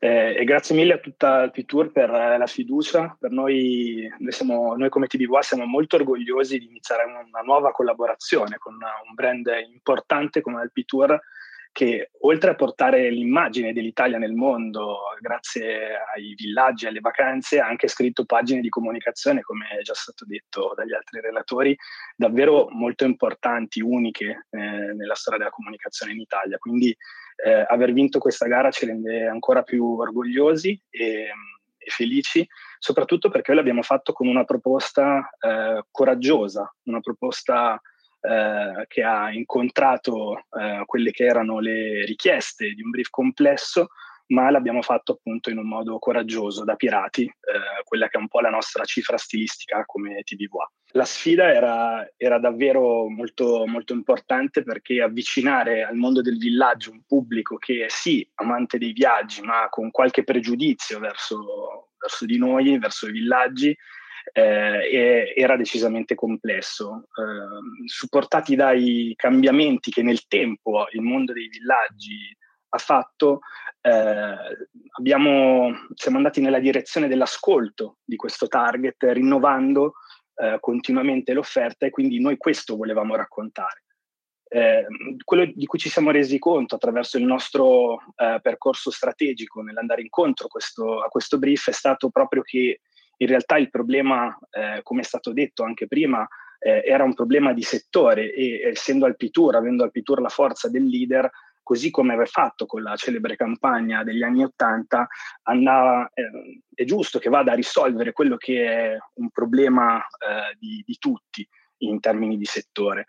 Eh, e grazie mille a tutta il P-Tour per la fiducia. Per noi, noi, siamo, noi come TBVA siamo molto orgogliosi di iniziare una nuova collaborazione con un brand importante come il P-Tour che oltre a portare l'immagine dell'Italia nel mondo grazie ai villaggi, alle vacanze, ha anche scritto pagine di comunicazione, come è già stato detto dagli altri relatori, davvero molto importanti, uniche eh, nella storia della comunicazione in Italia. Quindi eh, aver vinto questa gara ci rende ancora più orgogliosi e, e felici, soprattutto perché l'abbiamo fatto con una proposta eh, coraggiosa, una proposta eh, che ha incontrato eh, quelle che erano le richieste di un brief complesso, ma l'abbiamo fatto appunto in un modo coraggioso, da pirati, eh, quella che è un po' la nostra cifra stilistica come TVVA. La sfida era, era davvero molto, molto importante perché avvicinare al mondo del villaggio un pubblico che è sì amante dei viaggi, ma con qualche pregiudizio verso, verso di noi, verso i villaggi, eh, era decisamente complesso. Eh, supportati dai cambiamenti che nel tempo il mondo dei villaggi ha fatto, eh, abbiamo, siamo andati nella direzione dell'ascolto di questo target, rinnovando eh, continuamente l'offerta e quindi noi questo volevamo raccontare. Eh, quello di cui ci siamo resi conto attraverso il nostro eh, percorso strategico nell'andare incontro questo, a questo brief è stato proprio che in realtà il problema, eh, come è stato detto anche prima, eh, era un problema di settore e essendo Alpitur, avendo Alpitur la forza del leader, così come aveva fatto con la celebre campagna degli anni Ottanta, eh, è giusto che vada a risolvere quello che è un problema eh, di, di tutti in termini di settore.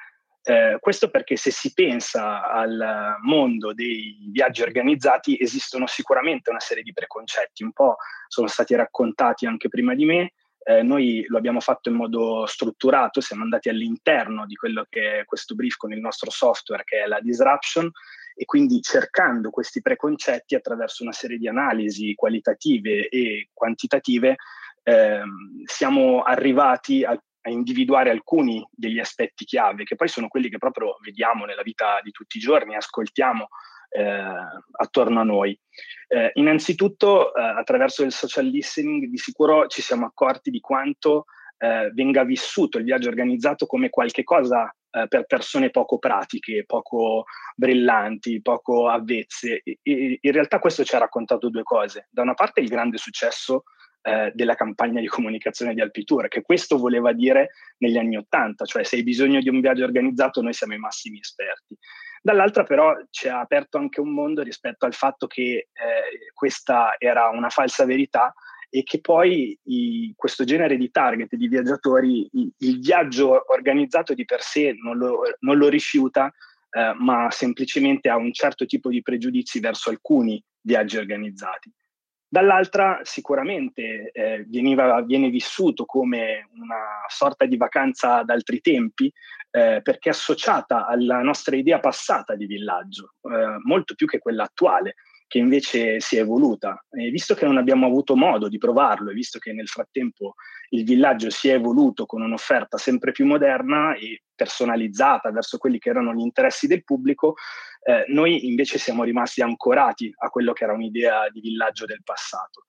Eh, questo perché se si pensa al mondo dei viaggi organizzati esistono sicuramente una serie di preconcetti, un po' sono stati raccontati anche prima di me, eh, noi lo abbiamo fatto in modo strutturato, siamo andati all'interno di quello che è questo brief con il nostro software che è la disruption e quindi cercando questi preconcetti attraverso una serie di analisi qualitative e quantitative ehm, siamo arrivati al a individuare alcuni degli aspetti chiave, che poi sono quelli che proprio vediamo nella vita di tutti i giorni, ascoltiamo eh, attorno a noi. Eh, innanzitutto, eh, attraverso il social listening, di sicuro ci siamo accorti di quanto eh, venga vissuto il viaggio organizzato come qualcosa eh, per persone poco pratiche, poco brillanti, poco avvezze. E, e in realtà questo ci ha raccontato due cose. Da una parte il grande successo eh, della campagna di comunicazione di Alpitour, che questo voleva dire negli anni Ottanta, cioè se hai bisogno di un viaggio organizzato noi siamo i massimi esperti. Dall'altra però ci ha aperto anche un mondo rispetto al fatto che eh, questa era una falsa verità e che poi i, questo genere di target di viaggiatori, i, il viaggio organizzato di per sé non lo, non lo rifiuta, eh, ma semplicemente ha un certo tipo di pregiudizi verso alcuni viaggi organizzati. Dall'altra sicuramente eh, veniva, viene vissuto come una sorta di vacanza d'altri tempi eh, perché associata alla nostra idea passata di villaggio, eh, molto più che quella attuale che invece si è evoluta. E visto che non abbiamo avuto modo di provarlo e visto che nel frattempo il villaggio si è evoluto con un'offerta sempre più moderna e personalizzata verso quelli che erano gli interessi del pubblico, eh, noi invece siamo rimasti ancorati a quello che era un'idea di villaggio del passato.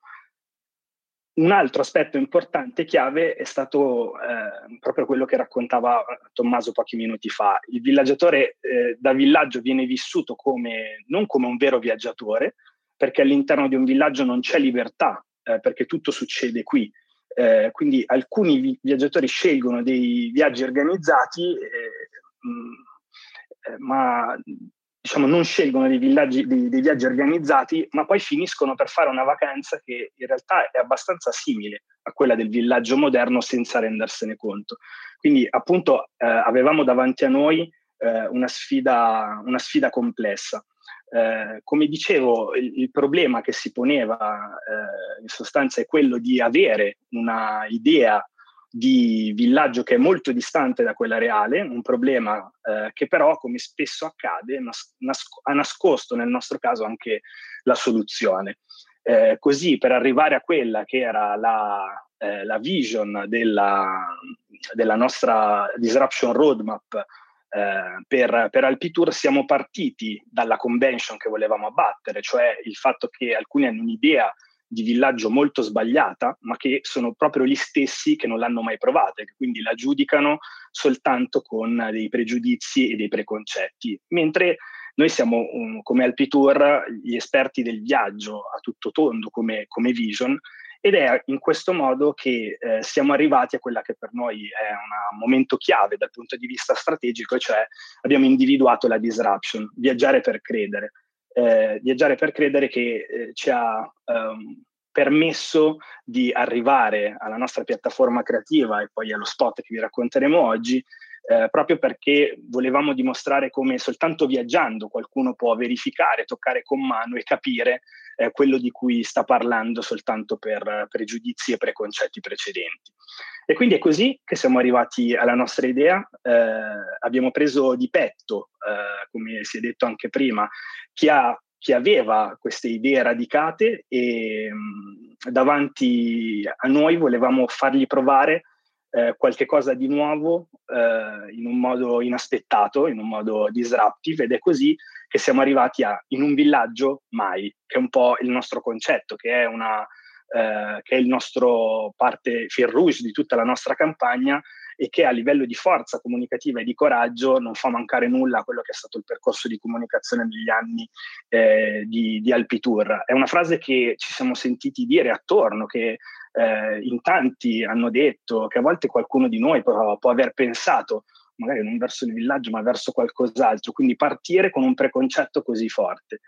Un altro aspetto importante, chiave, è stato eh, proprio quello che raccontava Tommaso pochi minuti fa. Il villeggiatore eh, da villaggio viene vissuto come, non come un vero viaggiatore, perché all'interno di un villaggio non c'è libertà, eh, perché tutto succede qui. Eh, quindi alcuni vi- viaggiatori scelgono dei viaggi organizzati, mh, eh, ma diciamo, non scelgono dei, villaggi, dei, dei, viaggi organizzati, ma poi finiscono per fare una vacanza che in realtà è abbastanza simile a quella del villaggio moderno senza rendersene conto. Quindi appunto eh, avevamo davanti a noi eh, una, sfida, una, sfida, complessa. Eh, come dicevo, il, il, problema che si poneva eh, in sostanza è quello di avere una idea di villaggio che è molto distante da quella reale, un problema eh, che però, come spesso accade, nas- nas- ha nascosto nel nostro caso anche la soluzione. Eh, così per arrivare a quella che era la, eh, la vision della, della, nostra disruption roadmap eh, per, per Alpitour siamo partiti dalla convention che volevamo abbattere, cioè il fatto che alcuni hanno un'idea di villaggio molto sbagliata, ma che sono proprio gli stessi che non l'hanno mai provata e che quindi la giudicano soltanto con dei pregiudizi e dei preconcetti. Mentre noi siamo um, come Alpitour gli esperti del viaggio a tutto tondo come, come Vision ed è in questo modo che eh, siamo arrivati a quella che per noi è un momento chiave dal punto di vista strategico, cioè abbiamo individuato la disruption, viaggiare per credere. Eh, viaggiare per credere che eh, ci ha ehm, permesso di arrivare alla nostra piattaforma creativa e poi allo spot che vi racconteremo oggi, eh, proprio perché volevamo dimostrare come soltanto viaggiando qualcuno può verificare, toccare con mano e capire eh, quello di cui sta parlando soltanto per pregiudizi e preconcetti precedenti. E quindi è così che siamo arrivati alla nostra idea, eh, abbiamo preso di petto, eh, come si è detto anche prima, chi ha chi aveva queste idee radicate e mh, davanti a noi volevamo fargli provare eh, qualche cosa di nuovo eh, in un modo inaspettato, in un modo disruptive ed è così che siamo arrivati a In un villaggio mai, che è un po' il nostro concetto, che è, una, eh, che è il nostro parte fil rouge di tutta la nostra campagna e che a livello di forza comunicativa e di coraggio non fa mancare nulla a quello che è stato il percorso di comunicazione negli anni eh, di, di Alpitour. È una frase che ci siamo sentiti dire attorno, che eh, in tanti hanno detto, che a volte qualcuno di noi può, può aver pensato, magari non verso il villaggio, ma verso qualcos'altro, quindi partire con un preconcetto così forte.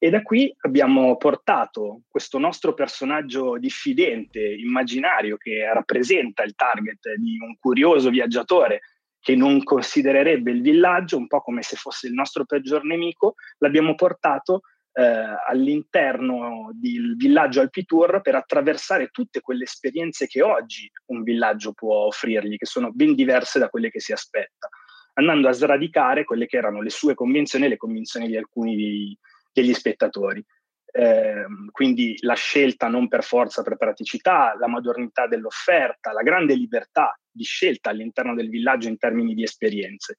E da qui abbiamo portato questo nostro personaggio diffidente, immaginario, che rappresenta il target di un curioso viaggiatore che non considererebbe il villaggio un po' come se fosse il nostro peggior nemico, l'abbiamo portato eh, all'interno del villaggio Alpitour per attraversare tutte quelle esperienze che oggi un villaggio può offrirgli, che sono ben diverse da quelle che si aspetta, andando a sradicare quelle che erano le sue convinzioni e le convinzioni di alcuni di, degli spettatori. Eh, quindi la scelta non per forza, per praticità, la modernità dell'offerta, la grande libertà di scelta all'interno del villaggio in termini di esperienze.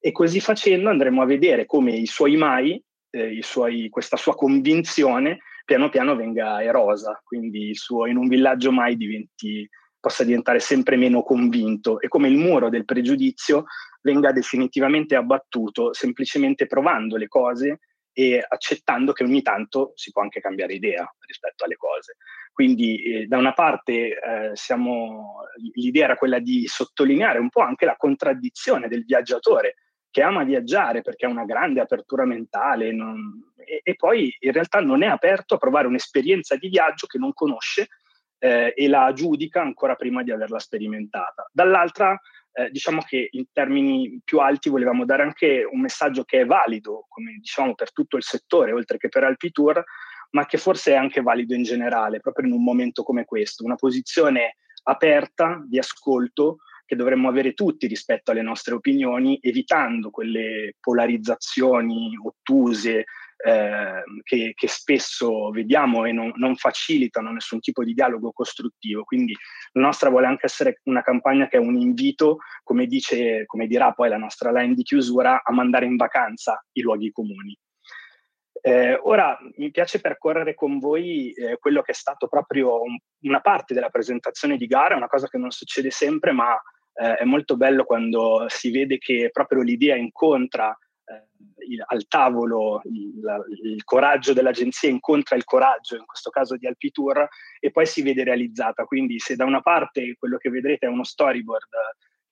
E così facendo andremo a vedere come i suoi mai, eh, suoi, questa sua convinzione, piano piano venga erosa, quindi suo in un villaggio mai diventi, possa diventare sempre meno convinto e come il muro del pregiudizio venga definitivamente abbattuto semplicemente provando le cose e accettando che ogni tanto si può anche cambiare idea rispetto alle cose. Quindi eh, da una parte eh, siamo, l'idea era quella di sottolineare un po' anche la contraddizione del viaggiatore che ama viaggiare perché ha una grande apertura mentale non, e, e, poi in realtà non è aperto a provare un'esperienza di viaggio che non conosce eh, e la giudica ancora prima di averla sperimentata. Dall'altra eh, diciamo che in termini più alti volevamo dare anche un messaggio che è valido, come diciamo, per tutto il settore, oltre che per Alpitour, ma che forse è anche valido in generale, proprio in un momento come questo, una posizione aperta di ascolto che dovremmo avere tutti rispetto alle nostre opinioni, evitando quelle polarizzazioni ottuse, eh, che, che, spesso vediamo e non, non, facilitano nessun tipo di dialogo costruttivo. Quindi la nostra vuole anche essere una campagna che è un invito, come, dice, come dirà poi la nostra line di chiusura, a mandare in vacanza i luoghi comuni. Eh, ora mi piace percorrere con voi eh, quello che è stato proprio un, una parte della presentazione di gara, una cosa che non succede sempre, ma eh, è molto bello quando si vede che proprio l'idea incontra eh, il, al tavolo il, il, coraggio dell'agenzia incontra il coraggio, in questo caso di Alpitour, e poi si vede realizzata. Quindi se da una parte quello che vedrete è uno storyboard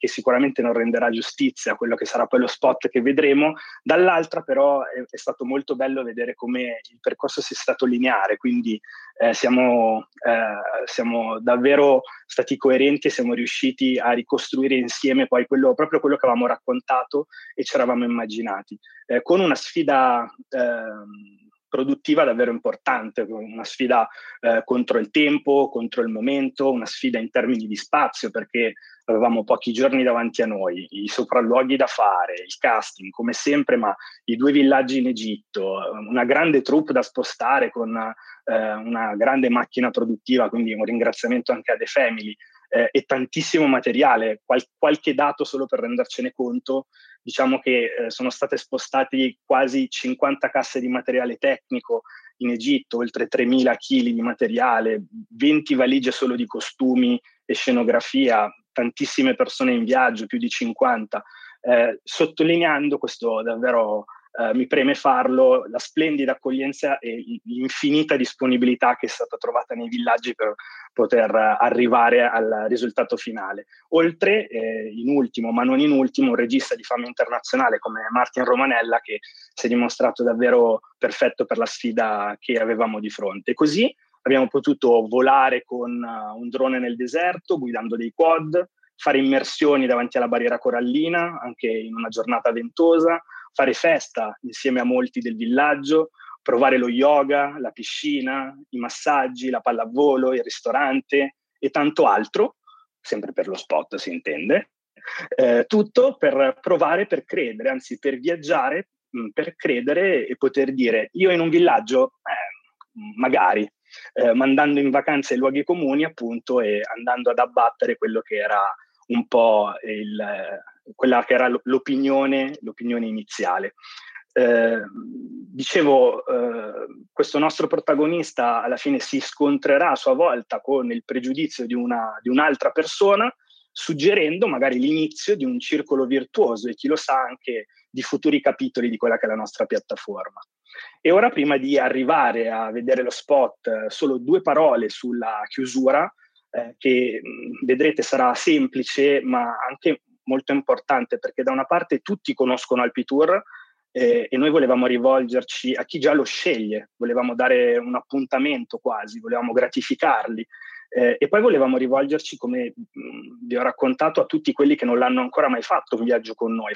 che sicuramente non renderà giustizia a quello che sarà poi lo spot che vedremo, dall'altra però è, è stato molto bello vedere come il percorso sia stato lineare, quindi eh, siamo, eh, siamo, davvero stati coerenti e siamo riusciti a ricostruire insieme poi quello, proprio quello che avevamo raccontato e ci eravamo immaginati, eh, con una sfida ehm, produttiva davvero importante, una sfida eh, contro il tempo, contro il momento, una sfida in termini di spazio, perché avevamo pochi giorni davanti a noi, i sopralluoghi da fare, il casting come sempre, ma i due villaggi in Egitto, una grande troupe da spostare con eh, una grande macchina produttiva, quindi un ringraziamento anche a The Family, eh, e tantissimo materiale, qual- qualche dato solo per rendercene conto diciamo che eh, sono state spostate quasi 50 casse di materiale tecnico in Egitto, oltre 3.000 kg di materiale, 20 valigie solo di costumi e scenografia, tantissime persone in viaggio, più di 50, eh, sottolineando questo davvero Uh, mi preme farlo, la splendida accoglienza e l'infinita disponibilità che è stata trovata nei villaggi per poter arrivare al risultato finale. Oltre, eh, in ultimo, ma non in ultimo, un regista di fama internazionale come Martin Romanella che si è dimostrato davvero perfetto per la sfida che avevamo di fronte. Così abbiamo potuto volare con uh, un drone nel deserto, guidando dei quad, fare immersioni davanti alla barriera corallina, anche in una giornata ventosa, fare festa insieme a molti del villaggio, provare lo yoga, la piscina, i massaggi, la pallavolo, il ristorante e tanto altro, sempre per lo spot si intende, eh, tutto per provare, per credere, anzi per viaggiare, mm, per credere e poter dire io in un villaggio, eh, magari, eh, mandando in vacanza ai luoghi comuni appunto e andando ad abbattere quello che era un po' il, quella che era l'opinione, l'opinione iniziale. Eh, dicevo, eh, questo nostro protagonista alla fine si scontrerà a sua volta con il pregiudizio di, una, di un'altra persona, suggerendo magari l'inizio di un circolo virtuoso e chi lo sa anche di futuri capitoli di quella che è la nostra piattaforma. E ora, prima di arrivare a vedere lo spot, solo due parole sulla chiusura, eh, che mh, vedrete sarà semplice ma anche molto importante perché da una parte tutti conoscono Alpitour eh, e noi volevamo rivolgerci a chi già lo sceglie, volevamo dare un appuntamento quasi, volevamo gratificarli eh, e poi volevamo rivolgerci, come mh, vi ho raccontato, a tutti quelli che non l'hanno ancora mai fatto un viaggio con noi,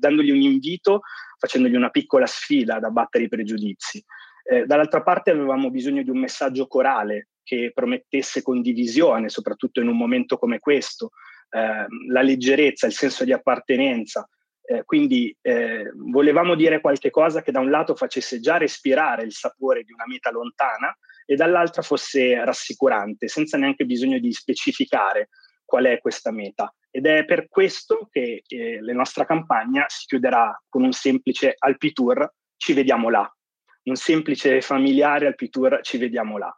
dandogli un invito, facendogli una piccola sfida ad abbattere i pregiudizi. Eh, dall'altra parte avevamo bisogno di un messaggio corale che promettesse condivisione, soprattutto in un momento come questo, eh, la leggerezza, il senso di appartenenza. Eh, quindi eh, volevamo dire qualche cosa che da un lato facesse già respirare il sapore di una meta lontana e dall'altra fosse rassicurante, senza neanche bisogno di specificare qual è questa meta. Ed è per questo che eh, la nostra campagna si chiuderà con un semplice Alpitour, ci vediamo là. Un semplice familiare Alpitour, ci vediamo là.